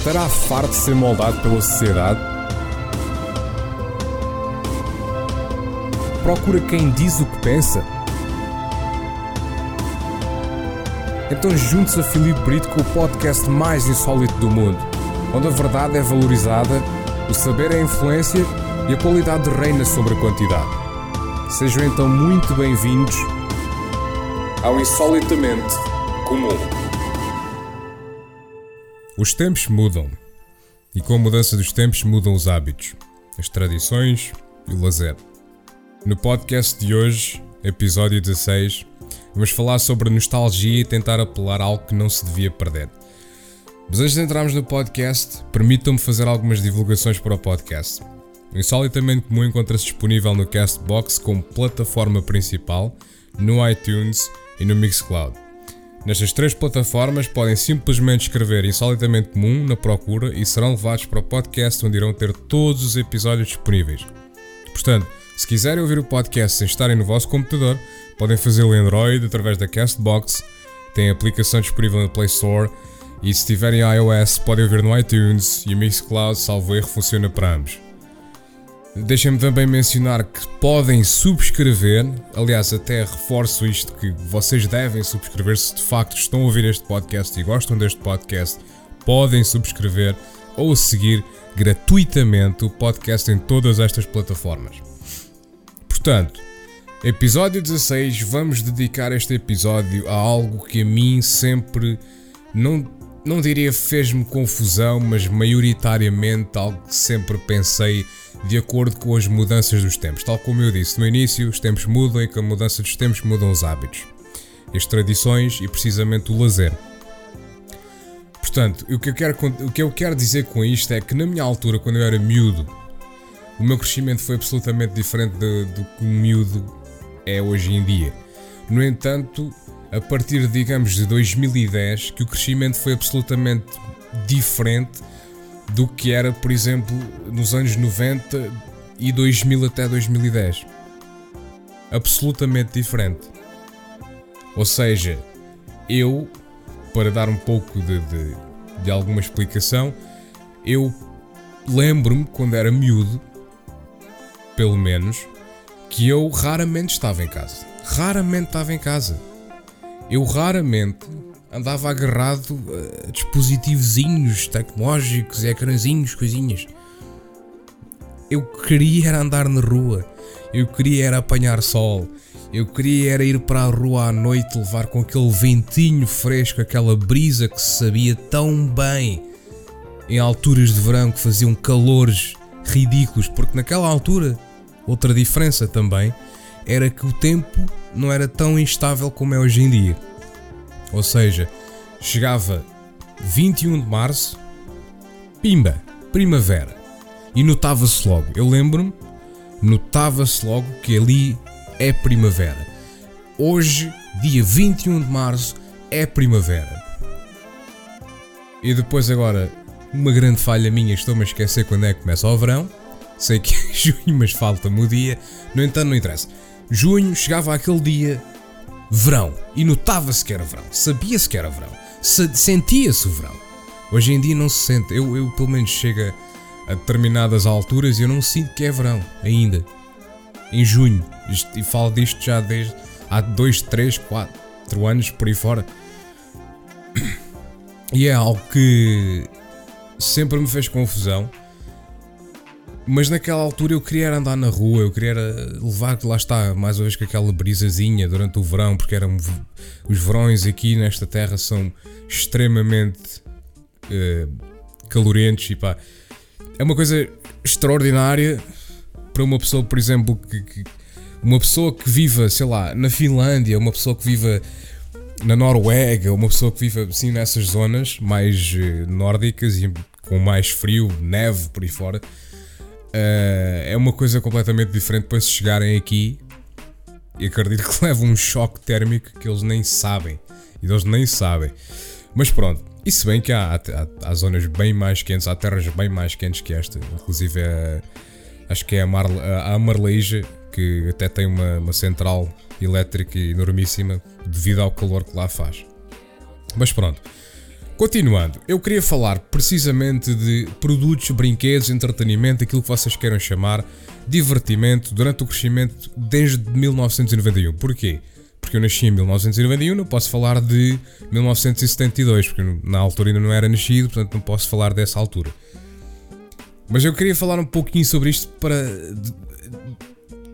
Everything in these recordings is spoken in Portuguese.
Estará farto de ser moldado pela sociedade? Procura quem diz o que pensa? Então junte-se a Filipe Brito com o podcast mais insólito do mundo, onde a verdade é valorizada, o saber é influência e a qualidade reina sobre a quantidade. Sejam então muito bem-vindos ao Insolitamente Comum. Os tempos mudam. E com a mudança dos tempos mudam os hábitos, as tradições e o lazer. No podcast de hoje, episódio 16, vamos falar sobre nostalgia e tentar apelar a algo que não se devia perder. Mas antes de entrarmos no podcast, permitam-me fazer algumas divulgações para o podcast. O Insolitamente Comum encontra-se disponível no Castbox como plataforma principal, no iTunes e no Mixcloud. Nestas três plataformas podem simplesmente escrever Insolitamente Comum na procura e serão levados para o podcast onde irão ter todos os episódios disponíveis. Portanto, se quiserem ouvir o podcast sem estarem no vosso computador, podem fazê-lo em Android através da Castbox, tem a aplicação disponível na Play Store e se tiverem iOS podem ouvir no iTunes e o Mixcloud, salvo erro, funciona para ambos. Deixem-me também mencionar que podem subscrever, aliás, até reforço isto que vocês devem subscrever se de facto estão a ouvir este podcast e gostam deste podcast, podem subscrever ou seguir gratuitamente o podcast em todas estas plataformas. Portanto, episódio 16, vamos dedicar este episódio a algo que a mim sempre não não diria fez-me confusão, mas maioritariamente algo que sempre pensei de acordo com as mudanças dos tempos. Tal como eu disse no início, os tempos mudam e com a mudança dos tempos mudam os hábitos, as tradições e precisamente o lazer. Portanto, o que, eu quero, o que eu quero dizer com isto é que na minha altura, quando eu era miúdo, o meu crescimento foi absolutamente diferente do, que o miúdo é hoje em dia. No entanto, a partir, digamos, de 2010, que o crescimento foi absolutamente diferente do que era, por exemplo, nos anos 90 e 2000 até 2010. Absolutamente diferente. Ou seja, eu, para dar um pouco de, de, de alguma explicação, eu lembro-me quando era miúdo, pelo menos, que eu raramente estava em casa. Raramente estava em casa. Eu raramente andava agarrado a dispositivozinhos tecnológicos, ecrãzinhos, coisinhas. Eu queria era andar na rua, eu queria era apanhar sol, eu queria era ir para a rua à noite levar com aquele ventinho fresco, aquela brisa que se sabia tão bem em alturas de verão que faziam calores ridículos, porque naquela altura, outra diferença também era que o tempo não era tão instável como é hoje em dia. Ou seja, chegava 21 de março, pimba, primavera. E notava-se logo, eu lembro-me, notava-se logo que ali é primavera. Hoje, dia 21 de março, é primavera. E depois agora, uma grande falha minha, estou-me a esquecer quando é que começa o verão. Sei que é junho, mas falta-me o dia. No entanto, não interessa. Junho chegava aquele dia verão. E notava-se que era verão. Sabia-se que era verão. Sentia-se o verão. Hoje em dia não se sente. Eu, eu pelo menos chego a determinadas alturas e eu não sinto que é verão ainda. Em junho. E falo disto já desde há 2, 3, 4 anos por aí fora. E é algo que sempre me fez confusão mas naquela altura eu queria andar na rua, eu queria levar, lá está, mais uma vez com aquela brisazinha durante o verão, porque eram os verões aqui nesta terra são extremamente uh, calorentos e pá, é uma coisa extraordinária para uma pessoa, por exemplo, que, que, uma pessoa que viva, sei lá, na Finlândia, uma pessoa que viva na Noruega, uma pessoa que viva assim nessas zonas mais uh, nórdicas e com mais frio, neve por aí fora Uh, é uma coisa completamente diferente depois de chegarem aqui e acredito que levam um choque térmico que eles nem sabem. E eles nem sabem. Mas pronto, e se bem que há, há, há, zonas bem mais quentes, há terras bem mais quentes que esta. Inclusive, é, acho que é a, Mar, a, a Marleja, que até tem uma, uma central elétrica enormíssima devido ao calor que lá faz. Mas pronto. Continuando, eu queria falar precisamente de produtos, brinquedos, entretenimento, aquilo que vocês queiram chamar, divertimento durante o crescimento desde 1991. Porquê? Porque eu nasci em 1991, não posso falar de 1972, porque na altura ainda não era nascido, portanto não posso falar dessa altura. Mas eu queria falar um pouquinho sobre isto para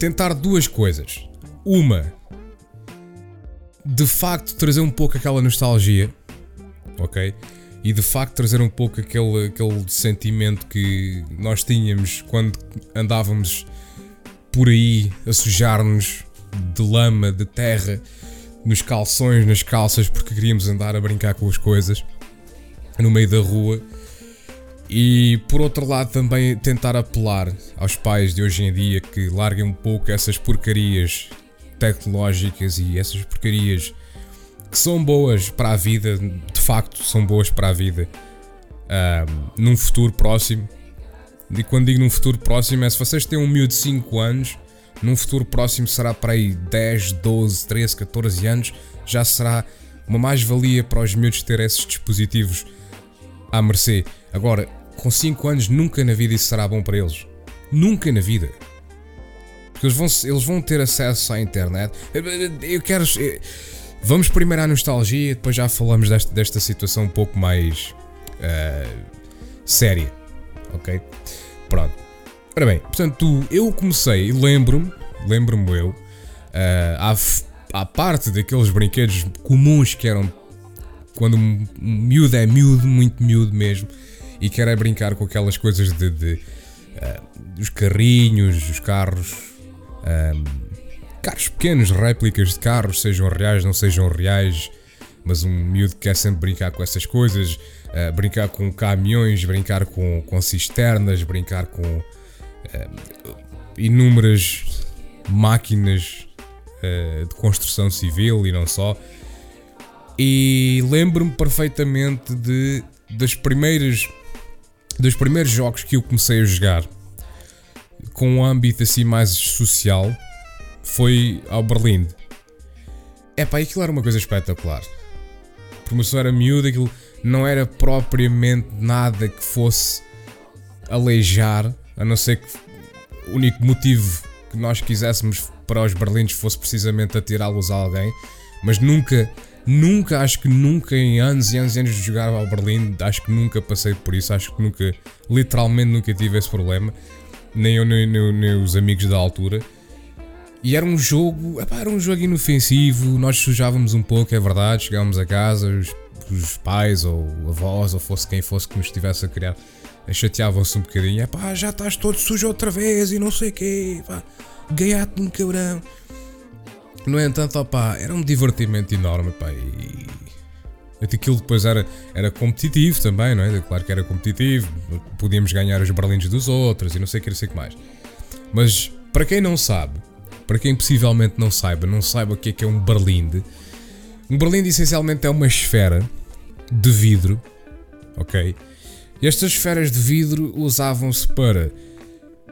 tentar duas coisas. Uma, de facto trazer um pouco aquela nostalgia, ok? E de facto trazer um pouco aquele, aquele sentimento que nós tínhamos quando andávamos por aí a sujar-nos de lama, de terra, nos calções, nas calças, porque queríamos andar a brincar com as coisas no meio da rua. E por outro lado, também tentar apelar aos pais de hoje em dia que larguem um pouco essas porcarias tecnológicas e essas porcarias que são boas para a vida, de facto são boas para a vida um, num futuro próximo. E quando digo num futuro próximo é se vocês têm um miúdo de 5 anos num futuro próximo será para aí 10, 12, 13, 14 anos, já será uma mais-valia para os miúdos ter esses dispositivos à mercê. Agora, com 5 anos, nunca na vida isso será bom para eles. Nunca na vida. Porque eles vão, eles vão ter acesso à internet. Eu quero. Vamos primeiro à nostalgia, depois já falamos desta, desta situação um pouco mais uh, séria. Ok? Pronto. Ora bem, portanto, eu comecei, lembro-me, lembro-me eu, uh, à, à parte daqueles brinquedos comuns que eram quando miúdo é miúdo, muito miúdo mesmo, e quer é brincar com aquelas coisas de, de uh, os carrinhos, os carros, um, carros pequenos, réplicas de carros, sejam reais, não sejam reais, mas um miúdo quer sempre brincar com essas coisas, uh, brincar com caminhões, brincar com, com cisternas, brincar com uh, inúmeras máquinas uh, de construção civil e não só. E lembro-me perfeitamente de das primeiras dos primeiros jogos que eu comecei a jogar com um âmbito assim mais social foi ao Berlim. É pá, aquilo era uma coisa espetacular. A promoção era miúda, aquilo não era propriamente nada que fosse aleijar a não ser que o único motivo que nós quiséssemos para os berlindes fosse precisamente atirá-los a alguém, mas nunca, nunca, acho que nunca em anos e anos e anos de jogar ao Berlim, acho que nunca passei por isso, acho que nunca, literalmente nunca tive esse problema, nem eu nem, nem, nem os amigos da altura. E era um jogo, epá, era um jogo inofensivo, nós sujávamos um pouco, é verdade, chegávamos a casa, os, os pais ou avós, ou fosse quem fosse que nos estivesse a criar, chateavam-se um bocadinho. É pá, já estás todo sujo outra vez e não sei o quê. Pá, gaiato-me cabrão. No entanto, opá, era um divertimento enorme, pá, e... Aquilo depois era, era competitivo também, não é? Claro que era competitivo, podíamos ganhar os berlindes dos outros e não sei o que, não sei o que mais. Mas, para quem não sabe, para quem possivelmente não saiba, não saiba o que é que é um berlinde, um berlinde essencialmente é uma esfera de vidro, ok? E estas esferas de vidro usavam-se para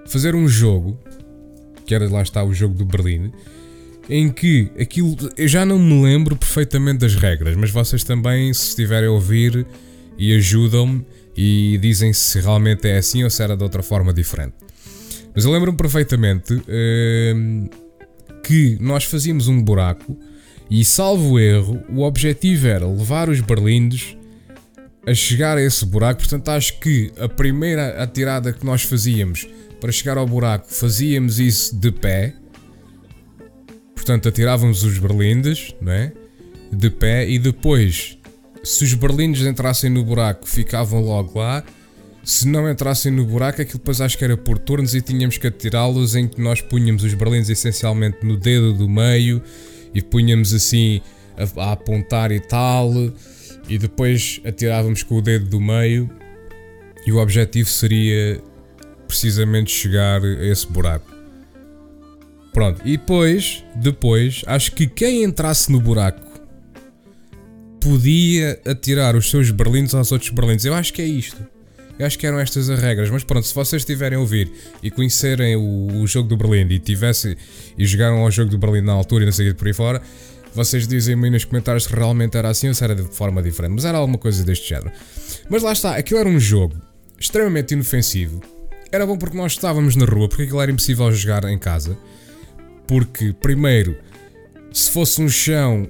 fazer um jogo, que era lá está o jogo do Berlim, em que aquilo. Eu já não me lembro perfeitamente das regras, mas vocês também, se estiverem a ouvir e ajudam-me e dizem se realmente é assim ou se era de outra forma diferente. Mas eu lembro-me perfeitamente uh, que nós fazíamos um buraco e, salvo erro, o objetivo era levar os berlindes a chegar a esse buraco. Portanto, acho que a primeira atirada que nós fazíamos para chegar ao buraco, fazíamos isso de pé. Portanto, atirávamos os berlindes, não é? De pé e depois, se os berlindes entrassem no buraco, ficavam logo lá. Se não entrassem no buraco, aquilo depois acho que era por turnos e tínhamos que atirá-los em que nós punhamos os berlindes essencialmente no dedo do meio e punhamos assim a, a apontar e tal e depois atirávamos com o dedo do meio e o objetivo seria precisamente chegar a esse buraco. Pronto, e depois, depois, acho que quem entrasse no buraco podia atirar os seus berlindes aos outros berlindes. Eu acho que é isto. Eu acho que eram estas as regras, mas pronto, se vocês estiverem a ouvir e conhecerem o, o jogo do Berlim e tivessem e jogaram ao jogo do Berlim na altura e o que por aí fora, vocês dizem-me nos comentários se realmente era assim ou se era de forma diferente, mas era alguma coisa deste género. Mas lá está, aquilo era um jogo extremamente inofensivo. Era bom porque nós estávamos na rua, porque aquilo era impossível jogar em casa. Porque, primeiro, se fosse um chão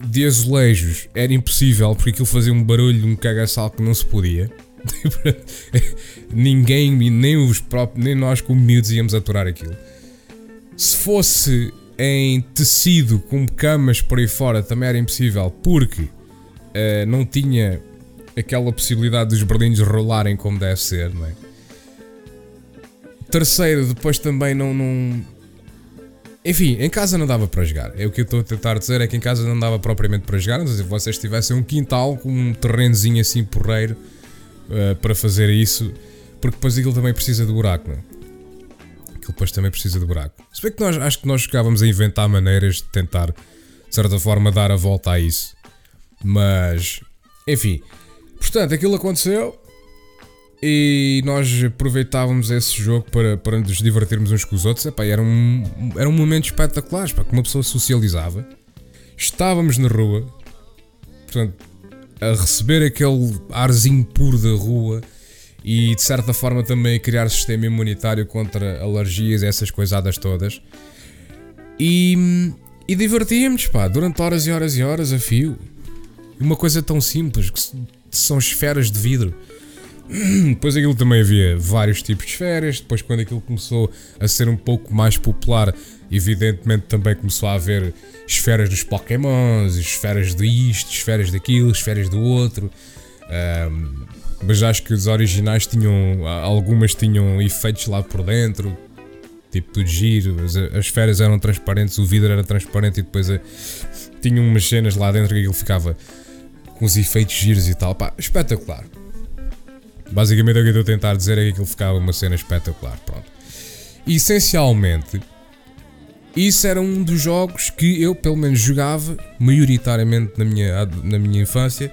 de azulejos, era impossível, porque aquilo fazia um barulho, um cagaçal que não se podia. Ninguém, nem, os próprios, nem nós como miúdos íamos aturar aquilo. Se fosse em tecido com camas por aí fora também era impossível porque uh, não tinha aquela possibilidade dos berlindos rolarem como deve ser, não é? Terceiro, depois também não, não. Enfim, em casa não dava para jogar. É o que eu estou a tentar dizer, é que em casa não dava propriamente para jogar. Se vocês tivessem um quintal com um terrenozinho assim porreiro uh, para fazer isso, porque depois aquilo também precisa de buraco, não é? Aquilo depois também precisa de buraco. Se bem que nós acho que nós chegávamos a inventar maneiras de tentar, de certa forma, dar a volta a isso. Mas, enfim. Portanto, aquilo aconteceu e nós aproveitávamos esse jogo para, para nos divertirmos uns com os outros. Epá, era, um, era um momento espetacular, para que uma pessoa socializava. Estávamos na rua, portanto, a receber aquele arzinho puro da rua e de certa forma também criar sistema imunitário contra alergias essas coisadas todas. E, e divertíamos, pá, durante horas e horas e horas a fio. Uma coisa tão simples que são esferas de vidro. Depois aquilo também havia vários tipos de esferas. Depois, quando aquilo começou a ser um pouco mais popular, evidentemente também começou a haver esferas dos Pokémons, esferas de isto, esferas daquilo, esferas do outro. Um, mas acho que os originais tinham. Algumas tinham efeitos lá por dentro, tipo tudo giro. As, as esferas eram transparentes, o vidro era transparente e depois a, eh, tinham umas cenas lá dentro que aquilo ficava com os efeitos giros e tal. Pá, espetacular. Basicamente o que eu estou a tentar dizer é que aquilo ficava uma cena espetacular. Pronto. E, essencialmente, isso era um dos jogos que eu, pelo menos, jogava maioritariamente na minha, na minha infância.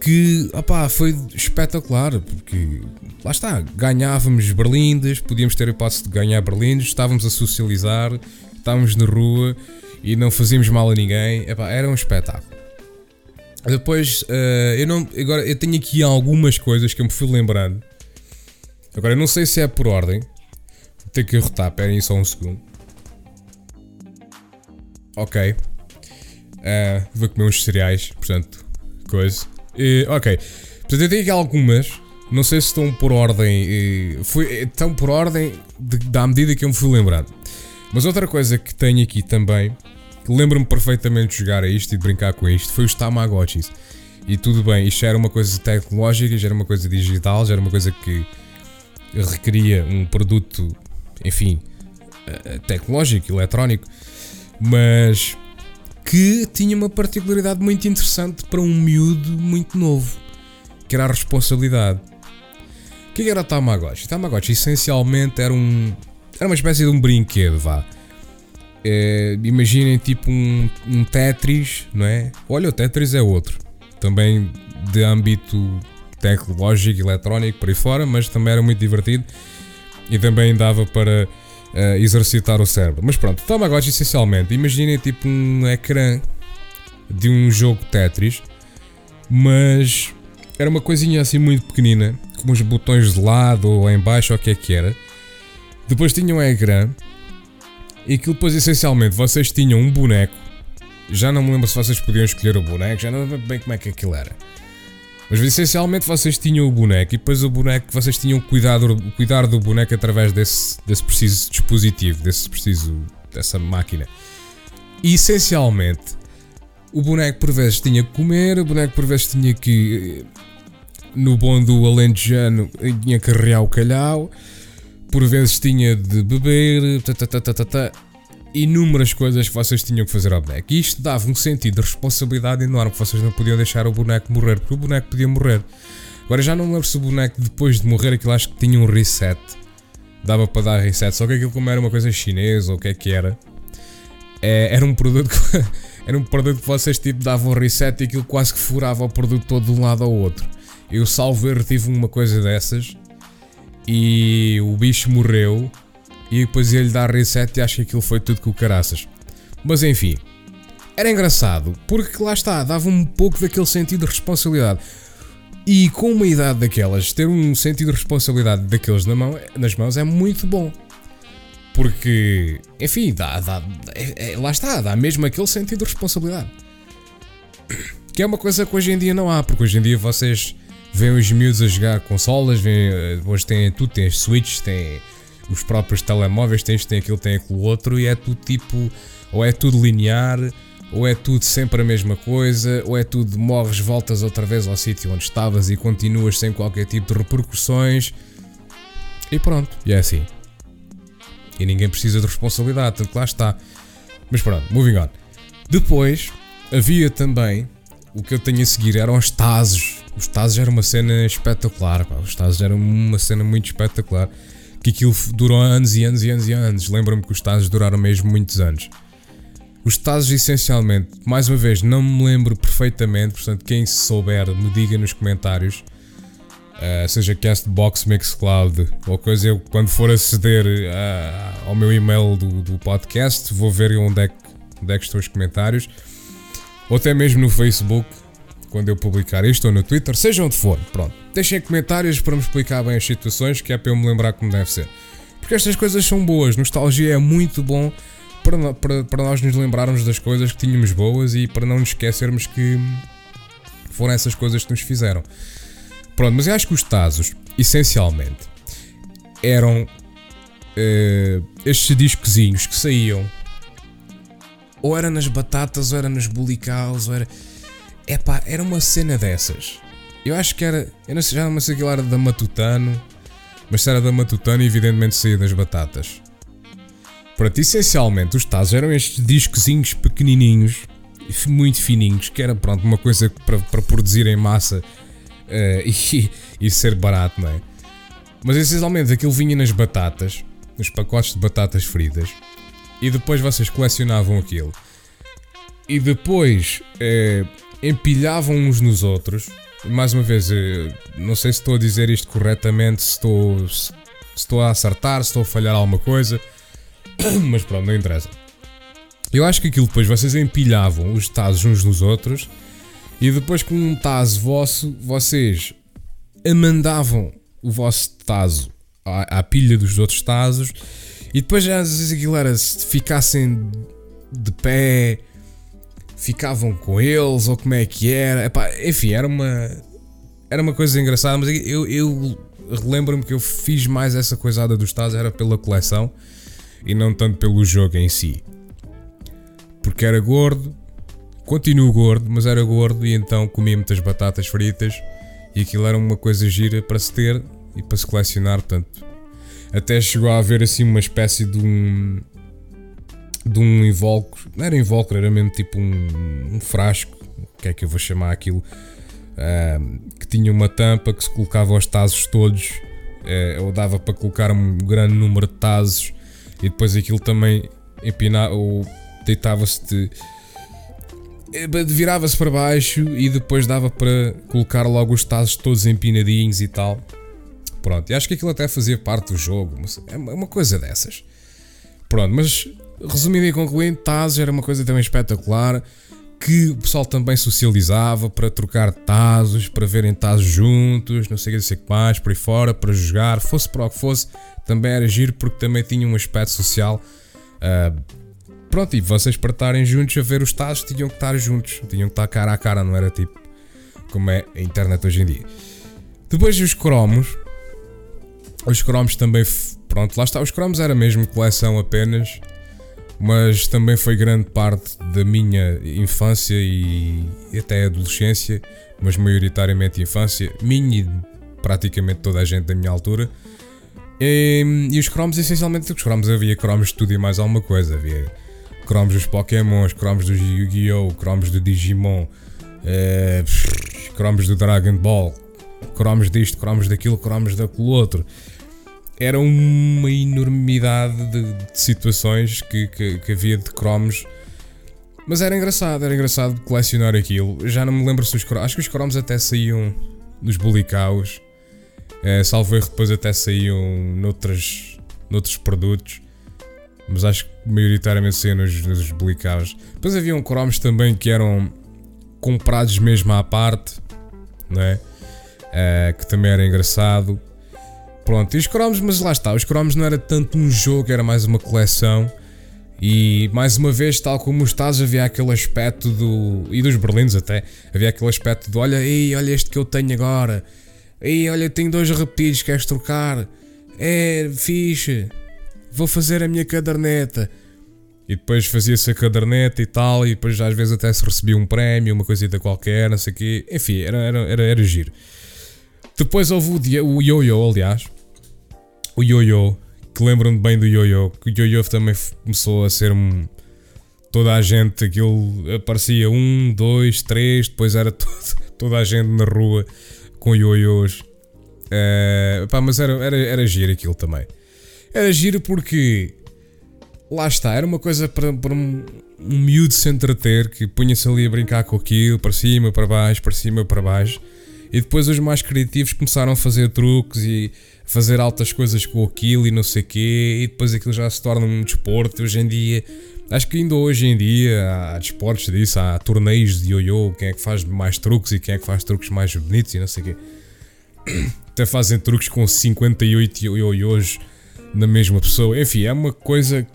Que opá, foi espetacular, porque lá está, ganhávamos berlindes, podíamos ter a hipótese de ganhar berlindes, estávamos a socializar, estávamos na rua e não fazíamos mal a ninguém, epá, era um espetáculo. Depois, uh, eu não. Agora, eu tenho aqui algumas coisas que eu me fui lembrando. Agora, eu não sei se é por ordem. Tenho que rotar, esperem só um segundo. Ok. Uh, vou comer uns cereais, portanto, coisa. Uh, ok. Portanto, eu tenho aqui algumas. Não sei se estão por ordem. Uh, foi, estão por ordem de, da medida que eu me fui lembrando. Mas outra coisa que tenho aqui também lembro-me perfeitamente de jogar a isto e de brincar com isto, foi os Tamagotchis. E tudo bem, isto já era uma coisa tecnológica, já era uma coisa digital, já era uma coisa que requeria um produto, enfim, eh, tecnológico, eletrónico, mas que tinha uma particularidade muito interessante para um miúdo muito novo, que era a responsabilidade. O que era o Tamagotchi? O Tamagotchi essencialmente era um era uma espécie de um brinquedo, vá é, imaginem tipo um, um, Tetris, não é? Olha, o Tetris é outro, também de âmbito tecnológico, eletrónico, por aí fora, mas também era muito divertido e também dava para uh, exercitar o cérebro. Mas pronto, Tamagotchi essencialmente, imaginem tipo um ecrã de um jogo Tetris, mas era uma coisinha assim muito pequenina, com uns botões de lado ou em baixo, ou o que é que era. Depois tinha um ecrã e aquilo depois, essencialmente, vocês tinham um boneco. Já não me lembro se vocês podiam escolher o boneco, já não lembro bem como é que aquilo era. Mas essencialmente vocês tinham o boneco e depois o boneco vocês tinham cuidado, cuidar do boneco através desse, desse preciso dispositivo, desse preciso, dessa máquina. E essencialmente o boneco por vezes tinha que comer, o boneco por vezes tinha que, no bom do alentejano, tinha que arrear o calhau por vezes tinha de beber, tata, inúmeras coisas que vocês tinham que fazer ao boneco. E isto dava um sentido de responsabilidade enorme, vocês não podiam deixar o boneco morrer, porque o boneco podia morrer. Agora já não lembro se o boneco depois de morrer aquilo acho que tinha um reset. Dava para dar reset, só que aquilo como era uma coisa chinesa ou o que é que era. É, era um produto que, era um produto que vocês tipo davam reset e aquilo quase que furava o produto todo de um lado ao outro. Eu salvo erro tive uma coisa dessas e o bicho morreu e depois ele dá reset e acha que aquilo foi tudo com caraças. Mas enfim, era engraçado, porque lá está, dava um pouco daquele sentido de responsabilidade. E com uma idade daquelas, ter um sentido de responsabilidade daqueles na mão, nas mãos é muito bom. Porque, enfim, dá, dá, é, é, lá está, dá mesmo aquele sentido de responsabilidade. Que é uma coisa que hoje em dia não há, porque hoje em dia vocês veem os miúdos a jogar consolas, veem, eh, hoje têm tudo, as Switch, têm os próprios telemóveis, têm isto, tem aquilo, tem aquilo outro, e é tudo tipo, ou é tudo linear, ou é tudo sempre a mesma coisa, ou é tudo morres, voltas outra vez ao sítio onde estavas e continuas sem qualquer tipo de repercussões. E pronto, e é assim. E ninguém precisa de responsabilidade, tanto que lá está. Mas pronto, moving on. Depois, havia também o que eu tenho a seguir eram os Tazos. Os Tazos era uma cena espetacular, pá. Os Tazos era uma cena muito espetacular. Que aquilo durou anos e anos e anos e anos. Lembro-me que os Tazos duraram mesmo muitos anos. Os Tazos, essencialmente, mais uma vez, não me lembro perfeitamente, portanto, quem souber, me diga nos comentários. Uh, seja Castbox, Mixcloud ou coisa, eu quando for aceder uh, ao meu e-mail do, do, podcast, vou ver onde é, que, onde é que estão os comentários ou até mesmo no Facebook, quando eu publicar isto, ou no Twitter, seja onde for. Pronto. Deixem comentários para me explicar bem as situações, que é para eu me lembrar como deve ser. Porque estas coisas são boas, nostalgia é muito bom para, para, para nós nos lembrarmos das coisas que tínhamos boas e para não nos esquecermos que foram essas coisas que nos fizeram. Pronto, mas eu acho que os Tazos, essencialmente, eram uh, estes discozinhos que saíam ou era nas batatas, ou era nos bulicaus, ou era. Epá, era uma cena dessas. Eu acho que era. Eu não sei, já não sei se era da Matutano, mas se era da Matutano, evidentemente saía das batatas. Pronto, essencialmente os Tazos eram estes discozinhos pequenininhos, muito fininhos, que era pronto, uma coisa para, para produzir em massa uh, e, e ser barato, não é? Mas essencialmente aquilo vinha nas batatas, nos pacotes de batatas fritas e depois vocês colecionavam aquilo e depois eh, empilhavam uns nos outros. Mais uma vez, eh, não sei se estou a dizer isto corretamente, se estou, se estou a acertar, se estou a falhar alguma coisa, mas pronto, não interessa. Eu acho que aquilo depois vocês empilhavam os tazos uns nos outros e depois com um tazo vosso vocês amandavam o vosso tazo à, à pilha dos outros tazos e depois às vezes aquilo era se ficassem de pé, ficavam com eles, ou como é que era. Epá, enfim, era uma. Era uma coisa engraçada, mas eu, eu relembro-me que eu fiz mais essa coisada dos Tazos era pela coleção e não tanto pelo jogo em si. Porque era gordo, continuo gordo, mas era gordo e então comia muitas batatas fritas e aquilo era uma coisa gira para se ter e para se colecionar, portanto até chegou a haver assim uma espécie de um. De um invólucro. Não era invólucro, era mesmo tipo um, um frasco. O que é que eu vou chamar aquilo? Uh, que tinha uma tampa que se colocava aos tazos todos. Uh, ou dava para colocar um grande número de tazos. E depois aquilo também empinava. ou deitava-se de eh, virava-se para baixo e depois dava para colocar logo os tazos todos empinadinhos e tal. Pronto, e acho que aquilo até fazia parte do jogo, é uma coisa dessas. Pronto, mas resumindo e concluindo, Tazos era uma coisa também espetacular que o pessoal também socializava para trocar Tazos, para verem Tazos juntos, não sei o que que mais, por aí fora, para jogar, fosse para o que fosse, também era giro porque também tinha um aspecto social. Uh, pronto, e vocês para estarem juntos a ver os Tazos tinham que estar juntos, tinham que estar cara a cara, não era tipo como é a internet hoje em dia. Depois os cromos, os cromos também. Pronto, lá está. Os cromos era mesmo coleção apenas. Mas também foi grande parte da minha infância e até adolescência, mas maioritariamente infância, minha e praticamente toda a gente da minha altura. E, e os cromos, essencialmente, os cromos havia cromos de tudo e mais alguma coisa. Havia cromos dos Pokémons, cromos dos Yu-Gi-Oh!, cromos do Digimon, eh, cromos do Dragon Ball, cromos disto, cromos daquilo, cromos daquilo outro era uma enormidade de, de situações que, que, que, havia de cromos. Mas era engraçado, era engraçado colecionar aquilo. Já não me lembro se os cromos. Acho que os cromos até saíam nos bulicaus. É, salvo erro, depois até saíam noutras, noutros produtos. mas acho que maioritariamente saía nos, nos belicares. Depois haviam cromos também que eram comprados mesmo à parte, não é? Uh, que também era engraçado. Pronto, e os cromos, mas lá está, os cromos não era tanto um jogo, era mais uma coleção. E mais uma vez, tal como os Estados, havia aquele aspecto do. e dos Berlindes até, havia aquele aspecto do olha, ei, olha este que eu tenho agora, ei, olha, tenho dois repetidos, queres trocar? É, fixe, vou fazer a minha caderneta. E depois fazia-se a caderneta e tal, e depois às vezes até se recebia um prémio, uma coisita qualquer, não sei o quê. Enfim, era, era, era, era giro. Depois houve o, Yo-Yo, aliás. O Yo-Yo que lembram-me bem do Yo-Yo, que o Yo-Yo também começou a ser um. Toda a gente, aquilo aparecia um, dois, três, depois era todo, toda a gente na rua com ioiôs. Uh, pá, mas era, era, era giro aquilo também. Era giro porque lá está, era uma coisa para, para um, um miúdo se entreter que punha-se ali a brincar com aquilo, para cima, para baixo, para cima, para baixo. E depois os mais criativos começaram a fazer truques e fazer altas coisas com aquilo e não sei quê, e depois aquilo já se torna um desporto. Hoje em dia, acho que ainda hoje em dia há desportos disso, há torneios de ioiô, quem é que faz mais truques e quem é que faz truques mais bonitos e não sei quê. Até fazem truques com 58 ioiôs na mesma pessoa. Enfim, é uma coisa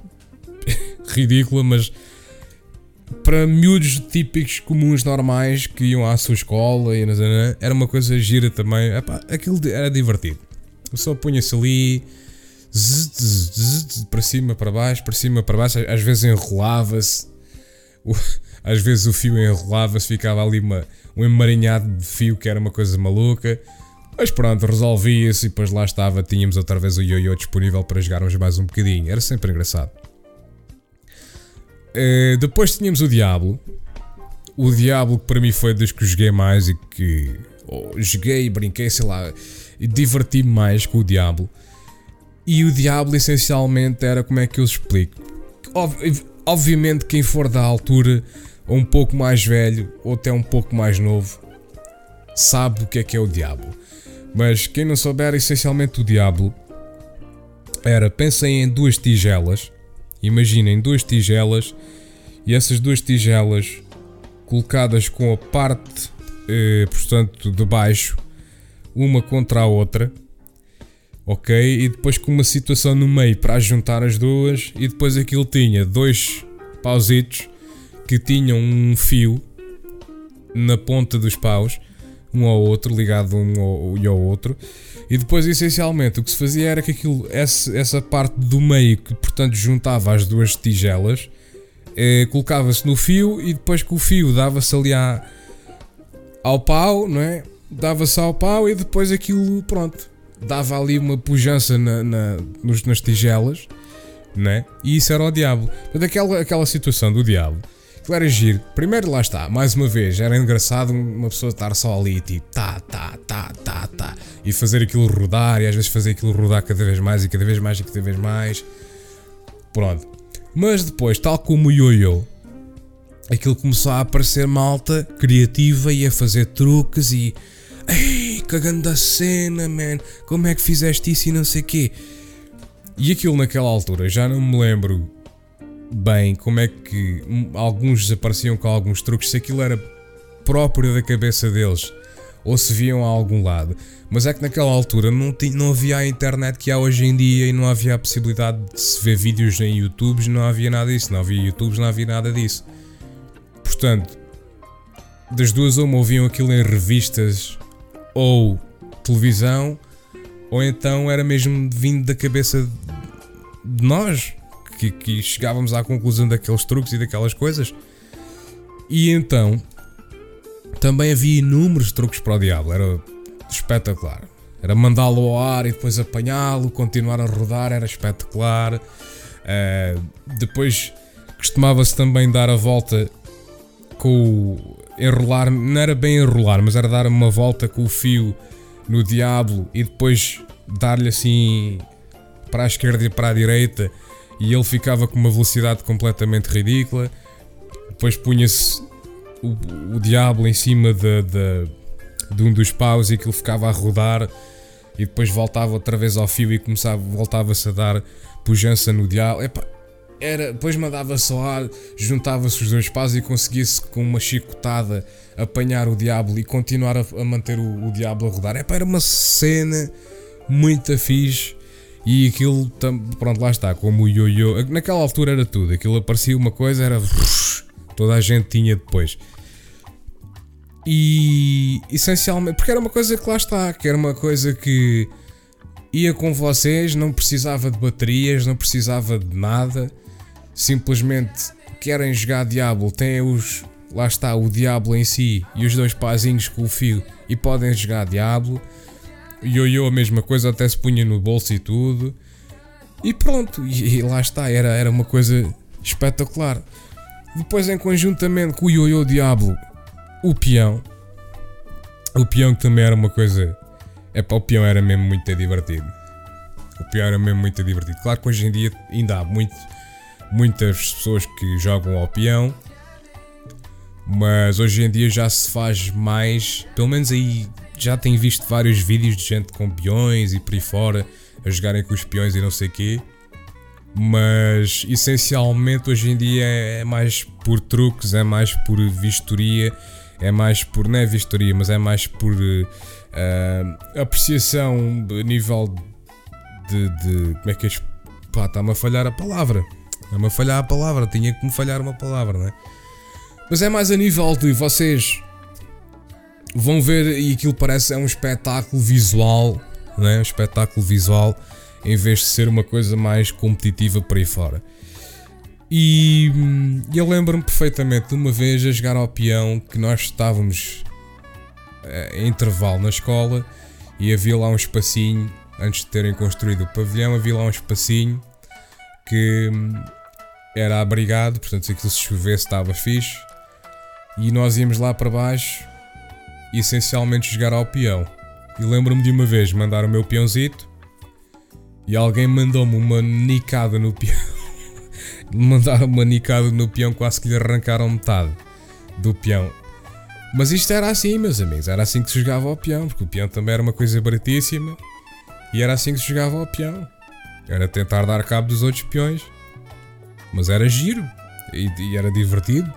ridícula, mas para miúdos típicos, comuns, normais que iam à sua escola e era uma coisa gira também. Epá, aquilo era divertido. Eu só punha-se ali zzz, zzz, para cima, para baixo, para cima, para baixo. Às vezes enrolava-se, às vezes o fio enrolava-se, ficava ali uma, um emaranhado de fio que era uma coisa maluca. Mas pronto, resolvia-se e depois lá estava, tínhamos outra vez o ioiô disponível para jogarmos mais um bocadinho. Era sempre engraçado. Uh, depois tínhamos o Diablo. O Diablo que para mim foi dos que joguei mais e que oh, joguei, brinquei, sei lá e diverti-me mais com o Diablo. E o Diablo essencialmente era como é que eu explico. Ob obviamente, quem for da altura, ou um pouco mais velho, ou até um pouco mais novo, sabe o que é que é o Diablo. Mas quem não souber, essencialmente o Diablo era, pensem em duas tigelas, imaginem duas tigelas, e essas duas tigelas colocadas com a parte, eh, portanto, de baixo uma contra a outra, ok? E depois com uma situação no meio para juntar as duas, e depois aquilo tinha dois pausitos que tinham um fio na ponta dos paus, um ao outro, ligado um ao, ao outro, e depois essencialmente o que se fazia era que aquilo, essa, essa parte do meio que portanto juntava as duas tigelas, eh, colocava-se no fio e depois com o fio dava-se ali à, ao pau, não é? dava-se ao pau e depois aquilo, pronto, dava ali uma pujança na, na, nos, nas tigelas, né? E isso era o diabo. Portanto, aquela, aquela situação do diabo, que era giro. Primeiro, lá está, mais uma vez, era engraçado uma pessoa estar só ali, tipo, tá, tá, tá, tá, tá, e fazer aquilo rodar, e às vezes fazer aquilo rodar cada vez mais, e cada vez mais, e cada vez mais. Pronto. Mas depois, tal como o yo-yo, aquilo começou a aparecer malta criativa e a fazer truques e Ei, cagando a cena, man. Como é que fizeste isso e não sei quê. E aquilo naquela altura, já não me lembro bem como é que alguns desapareciam com alguns truques, se aquilo era próprio da cabeça deles ou se viam a algum lado. Mas é que naquela altura não, tinha, não havia a internet que há hoje em dia e não havia a possibilidade de se ver vídeos em YouTube, não havia nada disso. Não havia YouTube, não havia nada disso. Portanto, das duas uma ouviam aquilo em revistas ou televisão, ou então era mesmo vindo da cabeça de nós que, que chegávamos à conclusão daqueles truques e daquelas coisas. E então também havia inúmeros truques para o diabo, era espetacular. Era mandá-lo ao ar e depois apanhá-lo, continuar a rodar, era espetacular. Uh, depois costumava-se também dar a volta com o, enrolar, não era bem enrolar, mas era dar uma volta com o fio no diabo e depois dar-lhe assim para a esquerda e para a direita e ele ficava com uma velocidade completamente ridícula. Depois punha-se o, o diabo em cima de, de, de, um dos paus e aquilo ficava a rodar e depois voltava outra vez ao fio e começava, voltava-se a dar pujança no diabo. Era, depois mandava só ar, juntava-se os dois pás e conseguia-se com uma chicotada apanhar o diabo e continuar a, a manter o, o diabo a rodar. Era uma cena muito fixe. E aquilo, pronto, lá está, como o ioiô. Naquela altura era tudo. Aquilo aparecia uma coisa, era. Toda a gente tinha depois. E essencialmente, porque era uma coisa que lá está, que era uma coisa que ia com vocês, não precisava de baterias, não precisava de nada, simplesmente querem jogar Diablo, têm os. Lá está, o Diablo em si e os dois pazinhos com o fio e podem jogar Diablo. Yo-Yo a mesma coisa, até se punha no bolso e tudo. E pronto, e, e lá está, era, era uma coisa espetacular. Depois, em conjuntamente com o Yo-Yo Diablo, o peão. O peão que também era uma coisa. É para o peão era mesmo muito divertido. O peão era mesmo muito divertido. Claro que hoje em dia ainda há muito, muitas pessoas que jogam ao peão. Mas hoje em dia já se faz mais. Pelo menos aí já tenho visto vários vídeos de gente com peões e por aí fora a jogarem com os peões e não sei quê. Mas essencialmente hoje em dia é mais por truques, é mais por vistoria é mais por, não é vistoria, mas é mais por uh, apreciação a nível de, de, Como é que é? Pá, está-me a falhar a palavra. Está-me a falhar a palavra, tinha que me falhar uma palavra, não é? Mas é mais a nível de vocês vão ver e aquilo parece é um espetáculo visual, né? um espetáculo visual em vez de ser uma coisa mais competitiva por aí fora. E hum, eu lembro-me perfeitamente de uma vez a jogar ao peão que nós estávamos eh, em intervalo na escola e havia lá um espacinho, antes de terem construído o pavilhão, havia lá um espacinho que hum, era abrigado, portanto se aquilo se chovesse estava fixe. E nós íamos lá para baixo e essencialmente jogar ao peão. E lembro-me de uma vez mandar o meu peãozito e alguém mandou-me uma nicada no peão mandaram uma nicada no peão, quase que lhe arrancaram metade do peão. Mas isto era assim, meus amigos, era assim que se jogava ao peão, porque o peão também era uma coisa baratíssima e era assim que se jogava ao peão. Era tentar dar cabo dos outros peões, mas era giro e, e era divertido.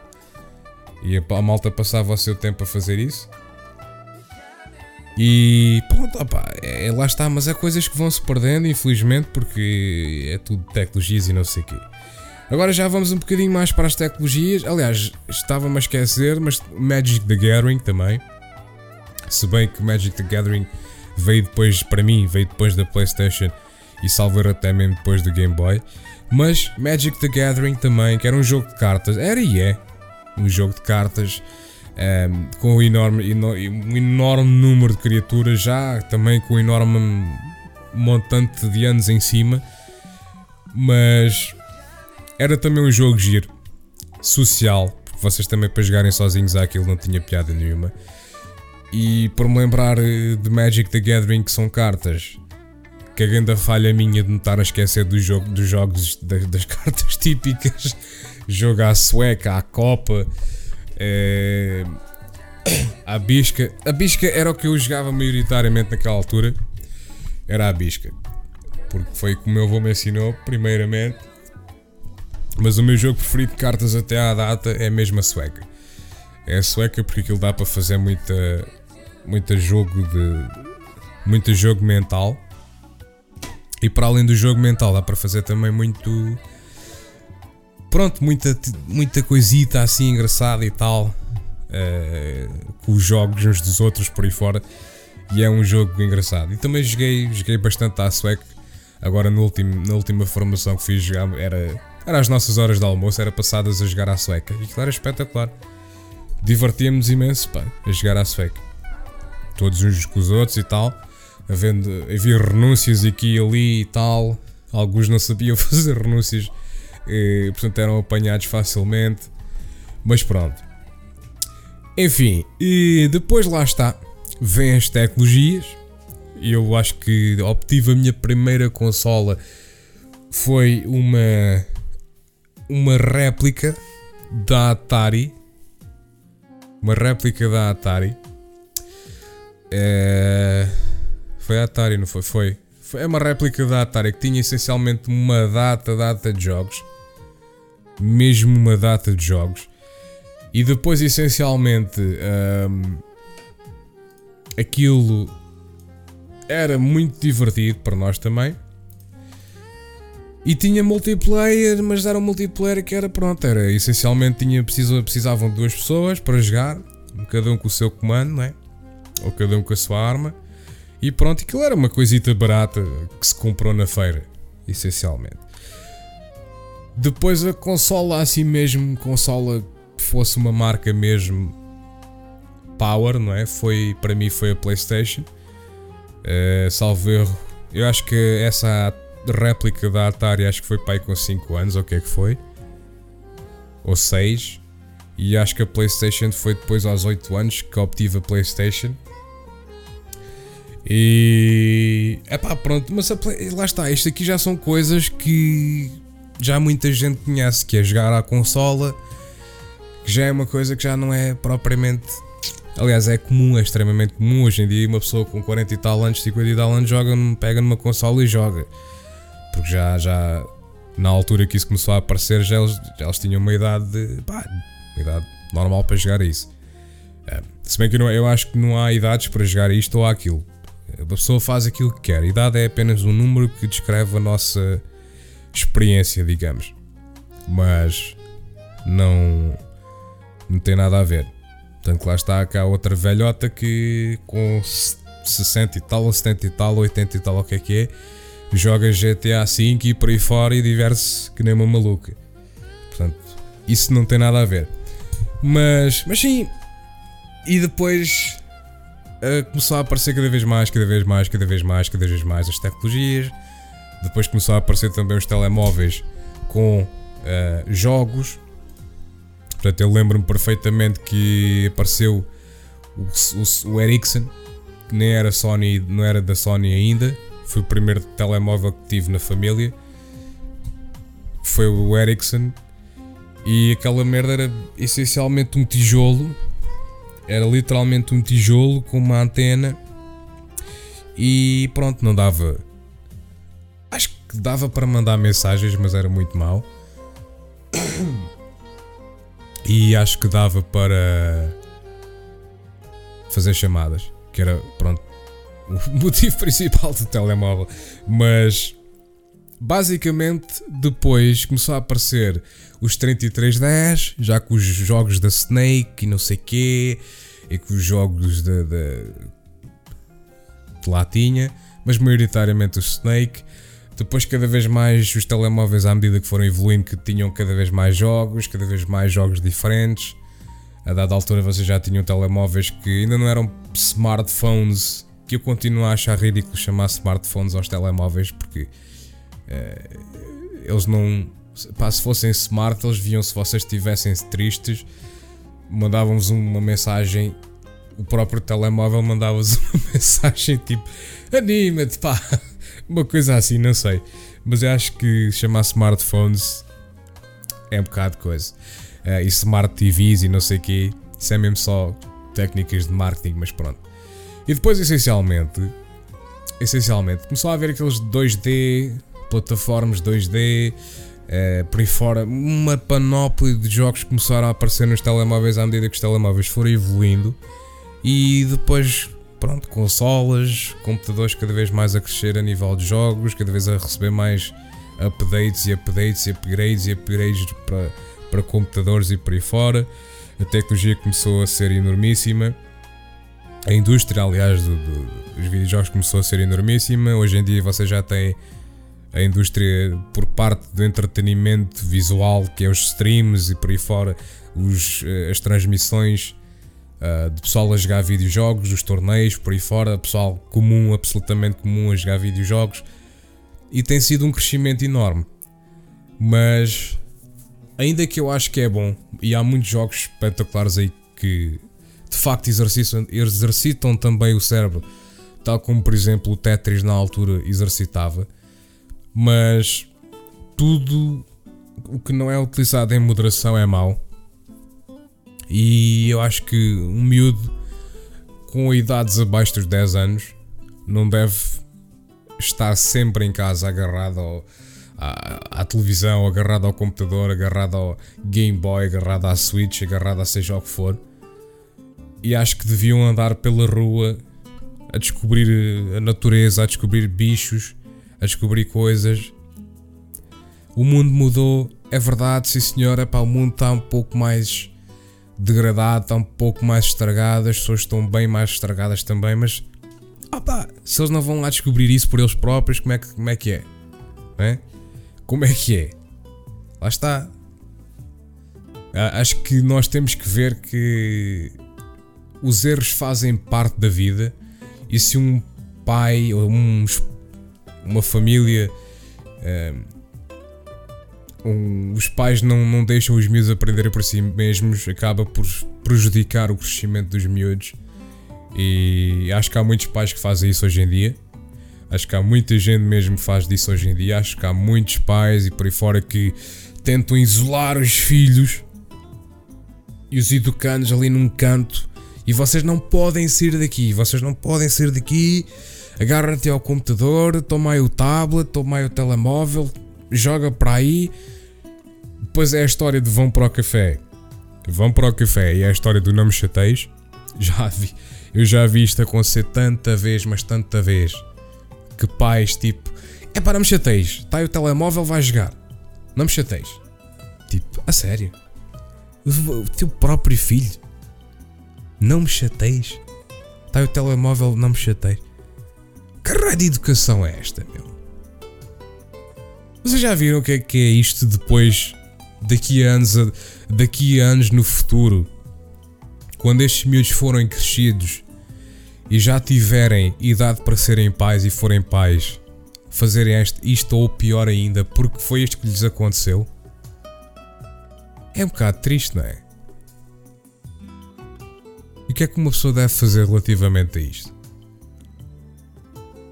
E a, malta passava o seu tempo a fazer isso. E pronto, opa, é, lá está, mas é coisas que vão se perdendo, infelizmente, porque é tudo tecnologias e não sei o quê. Agora já vamos um bocadinho mais para as tecnologias. Aliás, estava-me a esquecer, mas Magic the Gathering também. Se bem que Magic the Gathering veio depois, para mim, veio depois da PlayStation e salvar até mesmo depois do Game Boy. Mas Magic the Gathering também, que era um jogo de cartas, era e é um jogo de cartas um, ehm, com um enorme, um enorme número de criaturas, já também com um enorme montante de anos em cima. Mas era também um jogo giro, social, porque vocês também para jogarem sozinhos aquilo não tinha piada nenhuma. E por me lembrar eh, de Magic the Gathering, que são cartas, que a grande falha minha de me estar a esquecer do jogo, dos jogos das, das cartas típicas, jogo à sueca, à copa, é, à bisca. A bisca era o que eu jogava maioritariamente naquela altura, era a bisca, porque foi como meu avô me ensinou, primeiramente mas o meu jogo preferido de cartas até à data é mesmo a sueca. É a sueca porque aquilo dá para fazer muita, muita jogo de. muito jogo mental. E para além do jogo mental, dá para fazer também muito. Pronto, muita, muita coisita assim engraçada e tal. Uh, com os jogos uns dos outros por aí fora. E é um jogo engraçado. E também joguei, joguei bastante à sueca. Agora no último, na última formação que fiz jogar era era as nossas horas de almoço, era passadas a jogar à sueca. E aquilo era espetacular. Divertíamos imenso, pá, a jogar à sueca. Todos uns com os outros e tal. Havendo, havia renúncias aqui e ali e tal. Alguns não sabiam fazer renúncias, e, portanto eram apanhados facilmente. Mas pronto. Enfim, e depois lá está. Vêm as tecnologias. Eu acho que obtive a minha primeira consola. Foi uma uma réplica da Atari. Uma réplica da Atari. É... Foi a Atari, não foi? Foi. Foi uma réplica da Atari que tinha essencialmente uma data, data de jogos. Mesmo uma data de jogos. E depois, essencialmente, um, aquilo era muito divertido para nós também. E tinha multiplayer, mas era um multiplayer que era pronto, era essencialmente tinha, precisavam de duas pessoas para jogar, cada um com o seu comando, não é? Ou cada um com a sua arma. E pronto, aquilo era uma coisita barata que se comprou na feira, essencialmente. Depois a consola assim mesmo, consola que fosse uma marca mesmo Power, não é? Foi, para mim foi a Playstation. Uh, salvo erro, eu acho que essa réplica da Atari acho que foi pai com 5 anos, ou o que é que foi? Ou 6. E acho que a PlayStation foi depois aos 8 anos que obtive a PlayStation. E. é pá, pronto, mas Play... lá está, isto aqui já são coisas que já muita gente conhece, que é jogar à consola, que já é uma coisa que já não é propriamente. Aliás, é comum, é extremamente comum hoje em dia. Uma pessoa com 40 e tal anos, 50 e tal anos, joga, pega numa consola e joga porque já, já na altura que isso começou a aparecer, já eles, já eles tinham uma idade, de, pá, uma idade normal para jogar isso. É, se bem que eu, não, eu acho que não há idades para jogar isto ou aquilo. A pessoa faz aquilo que quer. A idade é apenas um número que descreve a nossa experiência, digamos. Mas não, não tem nada a ver. Portanto, lá está cá outra velhota que com 60 e tal, ou 70 e tal, 80 e tal, o que é que é joga GTA V e por aí fora e diverte-se que nem uma maluca. Portanto, isso não tem nada a ver. Mas, mas sim, e depois uh, começou a aparecer cada vez mais, cada vez mais, cada vez mais, cada vez mais as tecnologias. Depois começou a aparecer também os telemóveis com uh, jogos. Portanto, eu lembro-me perfeitamente que apareceu o, o, o Ericsson, que nem era Sony, não era da Sony ainda, foi o primeiro telemóvel que tive na família. Foi o Ericsson. E aquela merda era essencialmente um tijolo. Era literalmente um tijolo com uma antena. E pronto, não dava. Que dava para mandar mensagens, mas era muito mau. E acho que dava para fazer chamadas. Que era, pronto, o motivo principal do telemóvel. Mas basicamente depois começou a aparecer os 3310, já com os jogos da Snake e não sei quê, e com os jogos da, de latinha, mas maioritariamente o Snake. Depois, cada vez mais, os telemóveis, à medida que foram evoluindo, que tinham cada vez mais jogos, cada vez mais jogos diferentes. A dada altura, vocês já tinham telemóveis que ainda não eram smartphones que eu continuo a achar ridículo chamar smartphones aos telemóveis porque uh, eles não. Pá, se fossem smart, eles viam se vocês estivessem tristes, mandavam-vos uma mensagem. O próprio telemóvel mandava-vos uma mensagem tipo anima-te, pá, uma coisa assim, não sei. Mas eu acho que chamar smartphones é um bocado coisa. Uh, e smart TVs e não sei o quê, isso é mesmo só técnicas de marketing, mas pronto. E depois, essencialmente, essencialmente, começou a haver aqueles 2D, plataformas 2D, eh, por aí fora, uma panóplia de jogos começaram a aparecer nos telemóveis à medida que os telemóveis foram evoluindo. E depois, pronto, consolas, computadores cada vez mais a crescer a nível de jogos, cada vez a receber mais updates e updates e upgrades e upgrades para, para computadores e por aí fora. A tecnologia começou a ser enormíssima. A indústria, aliás, do, do, dos videojogos começou a ser enormíssima. Hoje em dia você já tem a indústria por parte do entretenimento visual, que é os streams e por aí fora, os, eh, as transmissões uh, de pessoal a jogar videojogos, os torneios por aí fora, pessoal comum, absolutamente comum a jogar videojogos. E tem sido um crescimento enorme. Mas ainda que eu acho que é bom, e há muitos jogos espetaculares aí que de facto exercitam, exercitam também o cérebro, tal como por exemplo o Tetris na altura exercitava, mas tudo o que não é utilizado em moderação é mau. E eu acho que um miúdo com idades abaixo dos 10 anos não deve estar sempre em casa agarrado ao, à, à, televisão, agarrado ao computador, agarrado ao Game Boy, agarrado à Switch, agarrado a seja o que for. E acho que deviam andar pela rua a descobrir eh, a natureza, a descobrir bichos, a descobrir coisas. O mundo mudou, é verdade, sim senhor. Epá, o mundo está um pouco mais degradado, está um pouco mais estragado, as pessoas estão bem mais estragadas também, mas opa, se eles não vão lá descobrir isso por eles próprios, como é que, como é, que é? é? Como é que é? Lá está. Acho que nós temos que ver que os erros fazem parte da vida e se um pai ou um, uma família um, os pais não, não deixam os miúdos aprenderem por si mesmos, acaba por prejudicar o crescimento dos miúdos. E acho que há muitos pais que fazem isso hoje em dia. Acho que há muita gente mesmo que faz disso hoje em dia. Acho que há muitos pais e por aí fora que tentam isolar os filhos e os educandos ali num canto. E vocês não podem sair daqui, vocês não podem sair daqui. Agarra-te ao computador, toma aí o tablet, toma aí o telemóvel, joga para aí. Depois é a história de vão para o café. Vão para o café e é a história do não me chateis. Já vi, eu já vi isto acontecer tanta vez, mas tanta vez. Que pais tipo, é para não me chateis, está aí o telemóvel, vai jogar. Não me chateis. Tipo, a sério? O teu próprio filho. Não me chateis. Está aí o telemóvel, não me chateis. Que raio de educação é esta, meu? Vocês já viram o que é, que é isto depois, daqui a anos, daqui a anos no futuro, quando estes miúdos forem crescidos e já tiverem idade para serem pais e forem pais, fazerem isto, isto ou pior ainda, porque foi isto que lhes aconteceu? É um bocado triste, não é? E o que é que uma pessoa deve fazer relativamente a isto?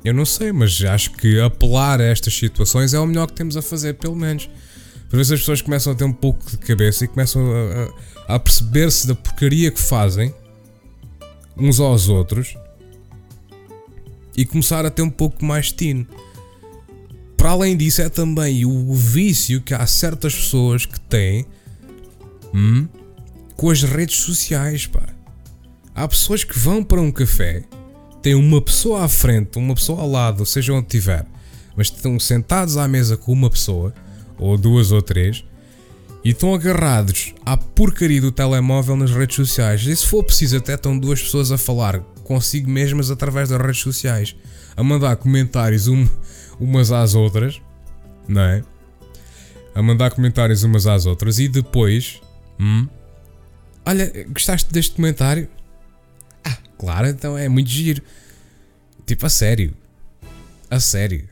Eu não sei, mas acho que apelar a estas situações é o melhor que temos a fazer, pelo menos. Por vezes as pessoas começam a ter um pouco de cabeça e começam a, a, a perceber-se da porcaria que fazem uns aos outros e começar a ter um pouco mais tino. Para além disso, é também o vício que há certas pessoas que têm hum, com as redes sociais. Pá. Há pessoas que vão para um café tem uma pessoa à frente, uma pessoa ao lado, seja onde estiver, mas estão sentados à mesa com uma pessoa, ou duas ou três, e estão agarrados à porcaria do telemóvel nas redes sociais. E se for preciso, até estão duas pessoas a falar consigo mesmas através das redes sociais, a mandar comentários um, umas às outras, não é? A mandar comentários umas às outras e depois, hum, olha, gostaste deste comentário? Claro, então é muito giro. Tipo, a sério. A sério.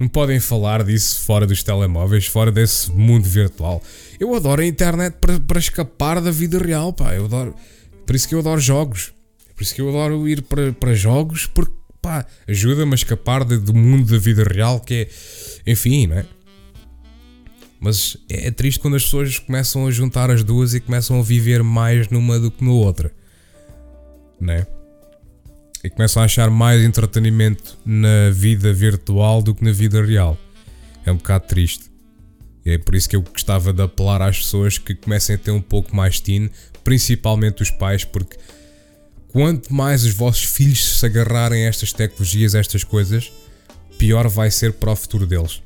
Não podem falar disso fora dos telemóveis, fora desse mundo virtual. Eu adoro a internet para, escapar da vida real, pá. Eu adoro. Por isso que eu adoro jogos. Por isso que eu adoro ir para, jogos, porque, pá, ajuda-me a escapar de, do mundo da vida real, que é. Enfim, não é? Mas é triste quando as pessoas começam a juntar as duas e começam a viver mais numa do que na outra né? E começam a achar mais entretenimento na vida virtual do que na vida real. É um bocado triste. E é por isso que eu gostava de apelar às pessoas que comecem a ter um pouco mais teen, principalmente os pais, porque quanto mais os vossos filhos se agarrarem a estas tecnologias, a estas coisas, pior vai ser para o futuro deles.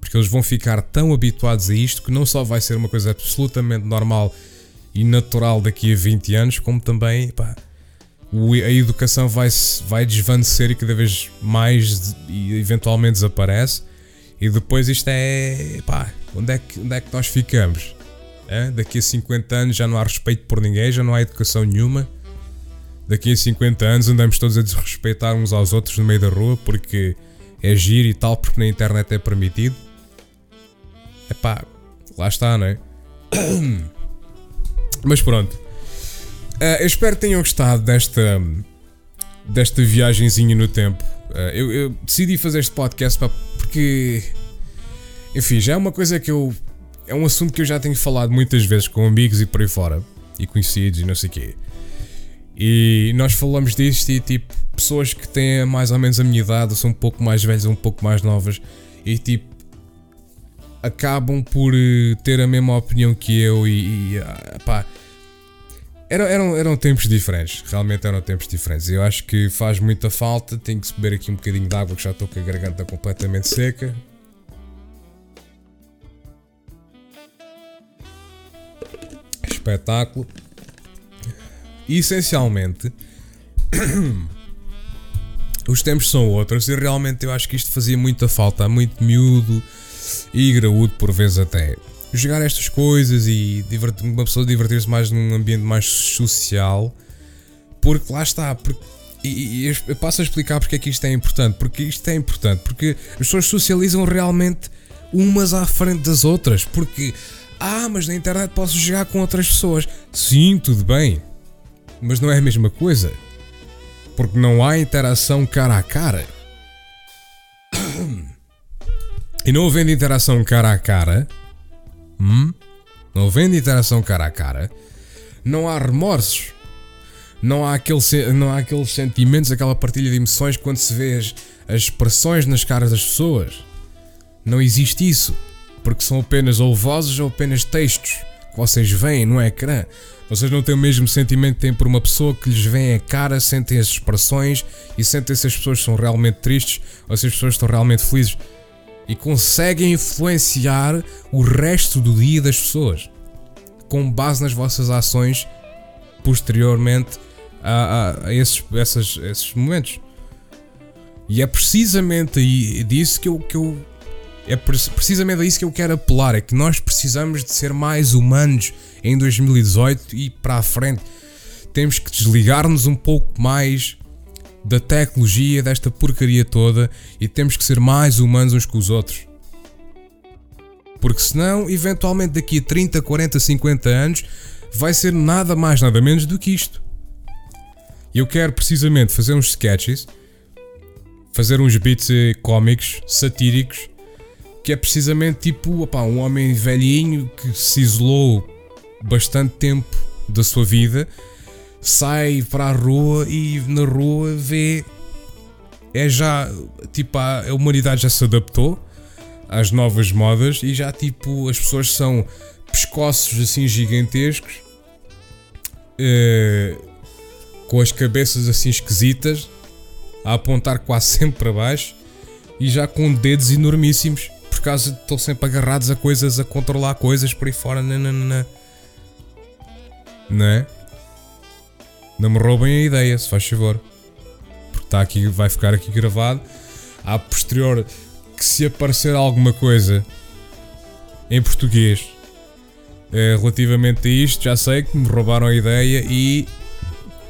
Porque eles vão ficar tão habituados a isto que não só vai ser uma coisa absolutamente normal e natural daqui a 20 anos, como também pá, a educação vai, vai desvanecer e cada vez mais e eventualmente desaparece. E depois isto é. pá, onde é que, onde é que nós ficamos? É? Daqui a 50 anos já não há respeito por ninguém, já não há educação nenhuma. Daqui a 50 anos andamos todos a desrespeitar uns aos outros no meio da rua porque é giro e tal, porque na internet é permitido. É pá, lá está, não é? Mas pronto. Uh, eu espero que tenham gostado desta, desta viagenzinha no tempo. Uh, eu, eu, decidi fazer este podcast pá, porque, enfim, já é uma coisa que eu. É um assunto que eu já tenho falado muitas vezes com amigos e por aí fora, e conhecidos e não sei o quê. E nós falamos disto e tipo, pessoas que têm mais ou menos a minha idade, são um pouco mais velhas, um pouco mais novas, e tipo acabam por eh, ter a mesma opinião que eu e, e ah, pá, eram, eram, eram tempos diferentes, realmente eram tempos diferentes. Eu acho que faz muita falta. Tenho que beber aqui um bocadinho de água que já estou com a garganta completamente seca. Espetáculo. E essencialmente, os tempos são outros e realmente eu acho que isto fazia muita falta. Há muito miúdo e graúdo, por vezes até jogar estas coisas e uma pessoa divertir-se mais num ambiente mais social, porque lá está, porque, e, e, eu passo a explicar porque é que isto é importante, porque isto é importante, porque as pessoas socializam realmente umas à frente das outras, porque ah, mas na internet posso jogar com outras pessoas. Sim, tudo bem, mas não é a mesma coisa, porque não há interação cara a cara. E não havendo interação cara a cara, Hum? Não havendo interação cara a cara, não há remorsos. Não há, aquele, não há aqueles sentimentos, aquela partilha de emoções quando se vê as, as expressões nas caras das pessoas. Não existe isso. Porque são apenas ou vozes ou apenas textos que vocês veem no ecrã. Vocês não têm o mesmo sentimento que têm por uma pessoa que lhes vem a cara, sentem as expressões e sentem se as pessoas são realmente tristes ou se as pessoas estão realmente felizes e conseguem influenciar o resto do dia das pessoas com base nas vossas ações posteriormente a, a, a esses, essas, esses momentos. E é precisamente disso que eu, que eu é precisamente a isso que eu quero apelar, é que nós precisamos de ser mais humanos em 2018 e para a frente. Temos que desligar-nos um pouco mais da tecnologia, desta porcaria toda e temos que ser mais humanos uns com os outros. Porque senão, eventualmente daqui a 30, 40, 50 anos, vai ser nada mais, nada menos do que isto. Eu quero precisamente fazer uns sketches, fazer uns beats eh, cómicos, satíricos, que é precisamente tipo opa, um homem velhinho que se isolou bastante tempo da sua vida sai para a rua e na rua vê. É já. Tipo, a, humanidade já se adaptou às novas modas e já, tipo, as pessoas são pescoços assim gigantescos. Uh, com as cabeças assim esquisitas a apontar quase sempre para baixo e já com dedos enormíssimos por causa de estão sempre agarrados a coisas, a controlar coisas por aí fora. Nananana. Não é? Não me roubem a ideia, se faz favor. Porque está aqui, vai ficar aqui gravado. A posterior que se aparecer alguma coisa em português é, relativamente a isto, já sei que me roubaram a ideia e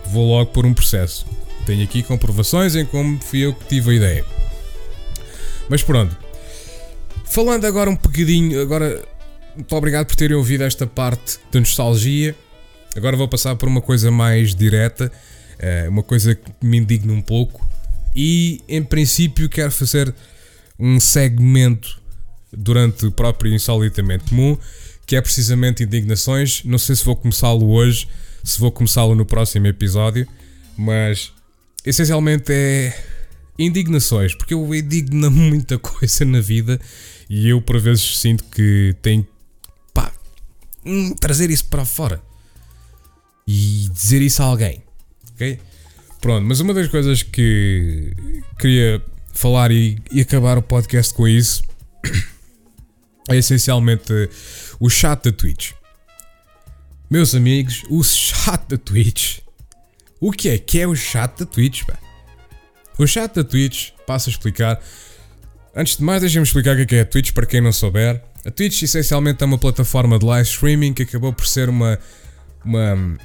vou logo por um processo. Tenho aqui comprovações em como fui eu que tive a ideia. Mas pronto. Falando agora um bocadinho, agora muito obrigado por terem ouvido esta parte da nostalgia. Agora vou passar por uma coisa mais direta, eh, uma coisa que me indigna um pouco. E em princípio quero fazer um segmento durante o próprio Insolitamente Comum, que é precisamente indignações. Não sei se vou começá-lo hoje, se vou começá-lo no próximo episódio, mas essencialmente é indignações, porque eu indigno muita coisa na vida e eu por vezes sinto que tenho pá, hum, trazer isso para fora e dizer isso a alguém. Ok? Pronto, mas uma das coisas que queria falar e, e acabar o podcast com isso é essencialmente o chat da Twitch. Meus amigos, o chat da Twitch. O que é que é o chat da Twitch? Pá? O chat da Twitch, passo a explicar. Antes de mais, deixem-me explicar o que é, é a Twitch para quem não souber. A Twitch essencialmente é uma plataforma de live streaming que acabou por ser uma, uma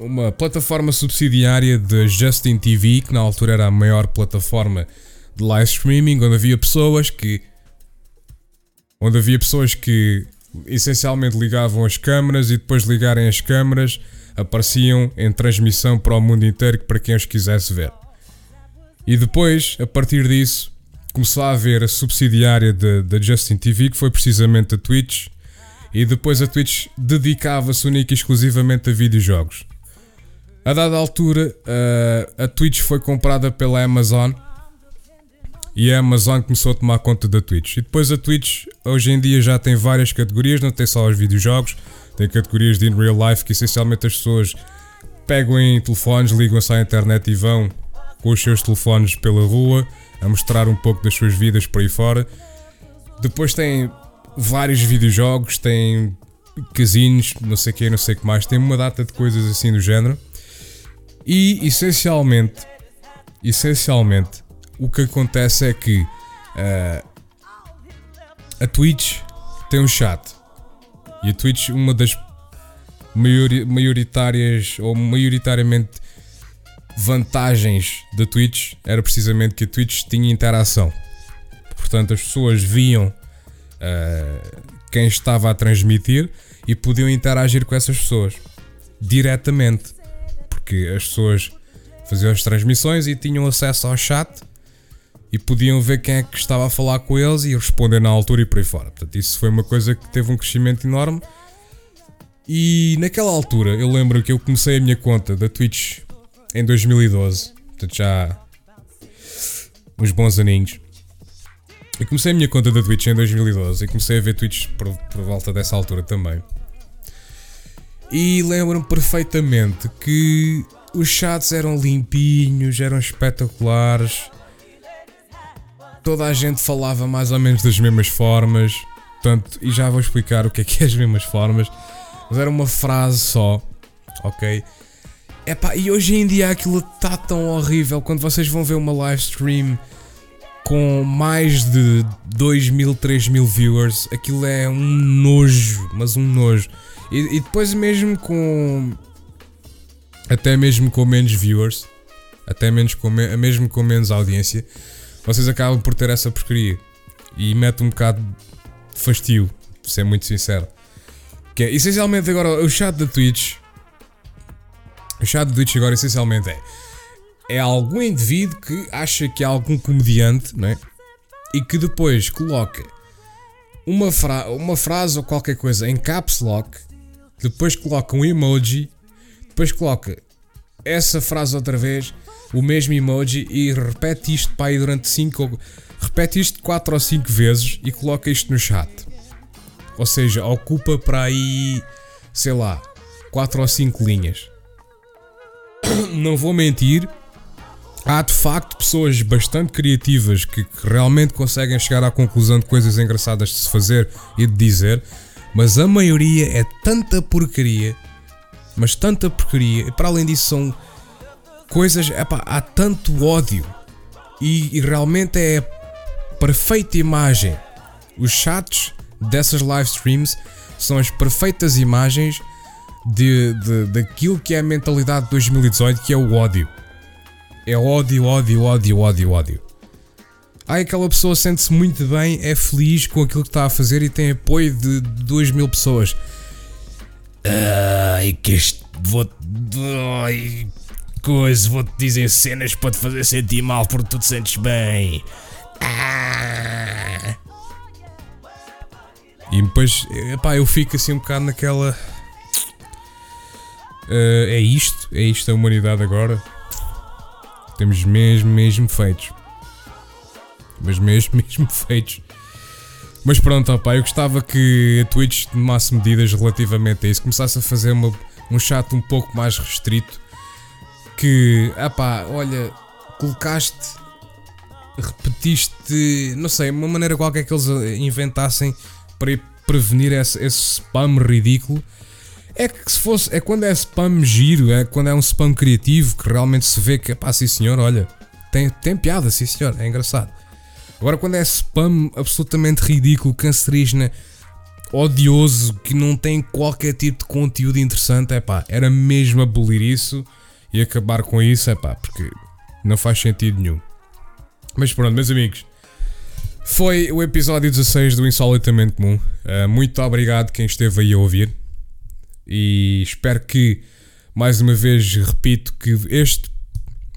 uma plataforma subsidiária da Justin TV, que na altura era a maior plataforma de live streaming, onde havia pessoas que onde havia pessoas que essencialmente ligavam as câmaras e depois de ligarem as câmaras apareciam em transmissão para o mundo inteiro para quem os quisesse ver. E depois, a partir disso, começou a haver a subsidiária da Justin TV, que foi precisamente a Twitch, e depois a Twitch dedicava-se única e exclusivamente a videojogos. A dada altura, uh, a Twitch foi comprada pela Amazon e a Amazon começou a tomar conta da Twitch. E depois a Twitch hoje em dia já tem várias categorias, não tem só os videojogos, tem categorias de in real life que essencialmente as pessoas pegam em telefones, ligam-se à internet e vão com os seus telefones pela rua a mostrar um pouco das suas vidas por aí fora. Depois tem vários videojogos, tem casinos, não sei o que, não sei o que mais, tem uma data de coisas assim do género. E essencialmente, essencialmente, o que acontece é que uh, a Twitch tem um chat. E a Twitch, uma das maiori maioritárias ou maioritariamente vantagens da Twitch era precisamente que a Twitch tinha interação. Portanto, as pessoas viam uh, quem estava a transmitir e podiam interagir com essas pessoas diretamente, porque as pessoas faziam as transmissões e tinham acesso ao chat e podiam ver quem é que estava a falar com eles e responder na altura e por aí fora. Portanto, isso foi uma coisa que teve um crescimento enorme. E naquela altura, eu lembro que eu comecei a minha conta da Twitch em 2012, portanto já uns bons aninhos. Eu comecei a minha conta da Twitch em 2012 e comecei a ver Twitch por, por volta dessa altura também. E lembro-me perfeitamente que os chats eram limpinhos, eram espetaculares. Toda a gente falava mais ou menos das mesmas formas. Portanto, e já vou explicar o que é que é as mesmas formas. Mas era uma frase só, ok? Epá, e hoje em dia aquilo está tão horrível quando vocês vão ver uma live stream com mais de 2 mil, 3 mil viewers, aquilo é um nojo, mas um nojo. E, e, depois mesmo com. Até mesmo com menos viewers, até menos com, mesmo com menos audiência, vocês acabam por ter essa porcaria. E mete um bocado de fastio, ser muito sincero. Que é, essencialmente agora o chat da Twitch. O chat da Twitch agora essencialmente é é algum indivíduo que acha que é algum comediante, não é? E que depois coloca uma, fra uma frase ou qualquer coisa em caps lock, depois coloca um emoji, depois coloca essa frase outra vez, o mesmo emoji e repete isto para aí durante 5 repete isto 4 ou 5 vezes e coloca isto no chat. Ou seja, ocupa para aí, sei lá, 4 ou 5 linhas. Não vou mentir, há de facto pessoas bastante criativas que, que, realmente conseguem chegar à conclusão de coisas engraçadas de se fazer e de dizer, mas a maioria é tanta porcaria, mas tanta porcaria, e para além disso são coisas, epá, há tanto ódio e, e realmente é a perfeita imagem. Os chats dessas live streams são as perfeitas imagens de, de, daquilo que é a mentalidade de 2018, que é o ódio é ódio, ódio, ódio, ódio, ódio. Ai, aquela pessoa sente-se muito bem, é feliz com aquilo que está a fazer e tem apoio de 2 mil pessoas. Ai, que este. Vou. Ai, coisa, vou-te dizer cenas para te fazer sentir mal porque tu te sentes bem. Ah. E depois, epá, eu fico assim um bocado naquela. Uh, é isto? É isto a humanidade agora? Temos mesmo, mesmo feitos. Mas mesmo, mesmo feitos. Mas pronto, opa, eu gostava que a Twitch tomasse medidas relativamente a isso. Começasse a fazer uma, um chat um pouco mais restrito. Que, pá, olha, colocaste, repetiste, não sei, uma maneira qualquer que eles inventassem para prevenir esse, esse spam ridículo é que se fosse, é quando é spam giro, é quando é um spam criativo que realmente se vê que, pá, sim senhor, olha, tem, tem piada, sim senhor, é engraçado. Agora quando é spam absolutamente ridículo, cancerígena, odioso, que não tem qualquer tipo de conteúdo interessante, é pá, era mesmo abolir isso e acabar com isso, é pá, porque não faz sentido nenhum. Mas pronto, meus amigos, foi o episódio 16 do Insolitamente Comum. Uh, muito obrigado quem esteve aí a ouvir. E espero que, mais uma vez, repito que este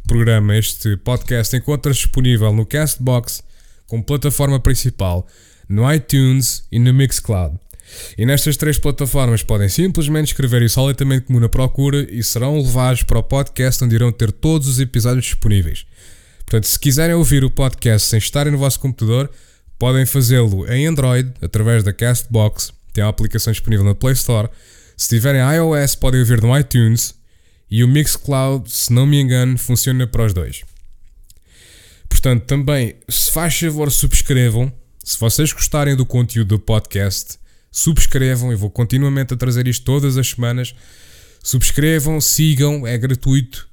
programa, este podcast, encontra-se disponível no Castbox como plataforma principal, no iTunes e no Mixcloud. E nestas três plataformas podem simplesmente escrever insolitamente comum na procura e serão levados para o podcast onde irão ter todos os episódios disponíveis. Portanto, se quiserem ouvir o podcast sem estarem no vosso computador, podem fazê-lo em Android, através da Castbox. Tem a aplicação disponível na Play Store. Se tiverem iOS, podem ouvir no iTunes. E o Mixcloud, se não me engano, funciona para os dois. Portanto, também, se faz favor, subscrevam. Se vocês gostarem do conteúdo do podcast, subscrevam. Eu vou continuamente a trazer isto todas as semanas. Subscrevam, sigam, é gratuito.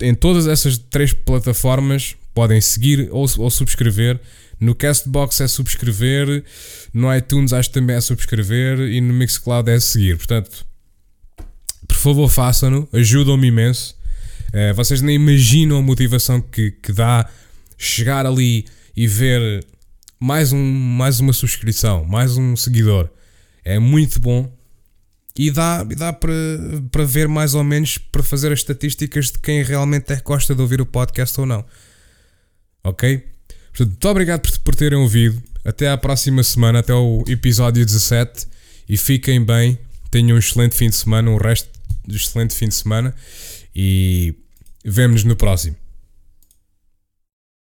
Em todas essas três plataformas podem seguir ou, ou subscrever. No Castbox é subscrever, no iTunes acho que também é subscrever e no Mixcloud é seguir. Portanto, por favor, façam-no, ajudam-me imenso. Uh, vocês nem imaginam a motivação que, que dá chegar ali e ver mais, um, mais uma subscrição, mais um seguidor. É muito bom e dá, dá para, para ver mais ou menos para fazer as estatísticas de quem realmente é gosta de ouvir o podcast ou não. Ok? Portanto, muito obrigado por, por terem ouvido. Até à próxima semana, até o episódio 17. E fiquem bem. Tenham um excelente fim de semana, um resto de excelente fim de semana. E vemo-nos no próximo.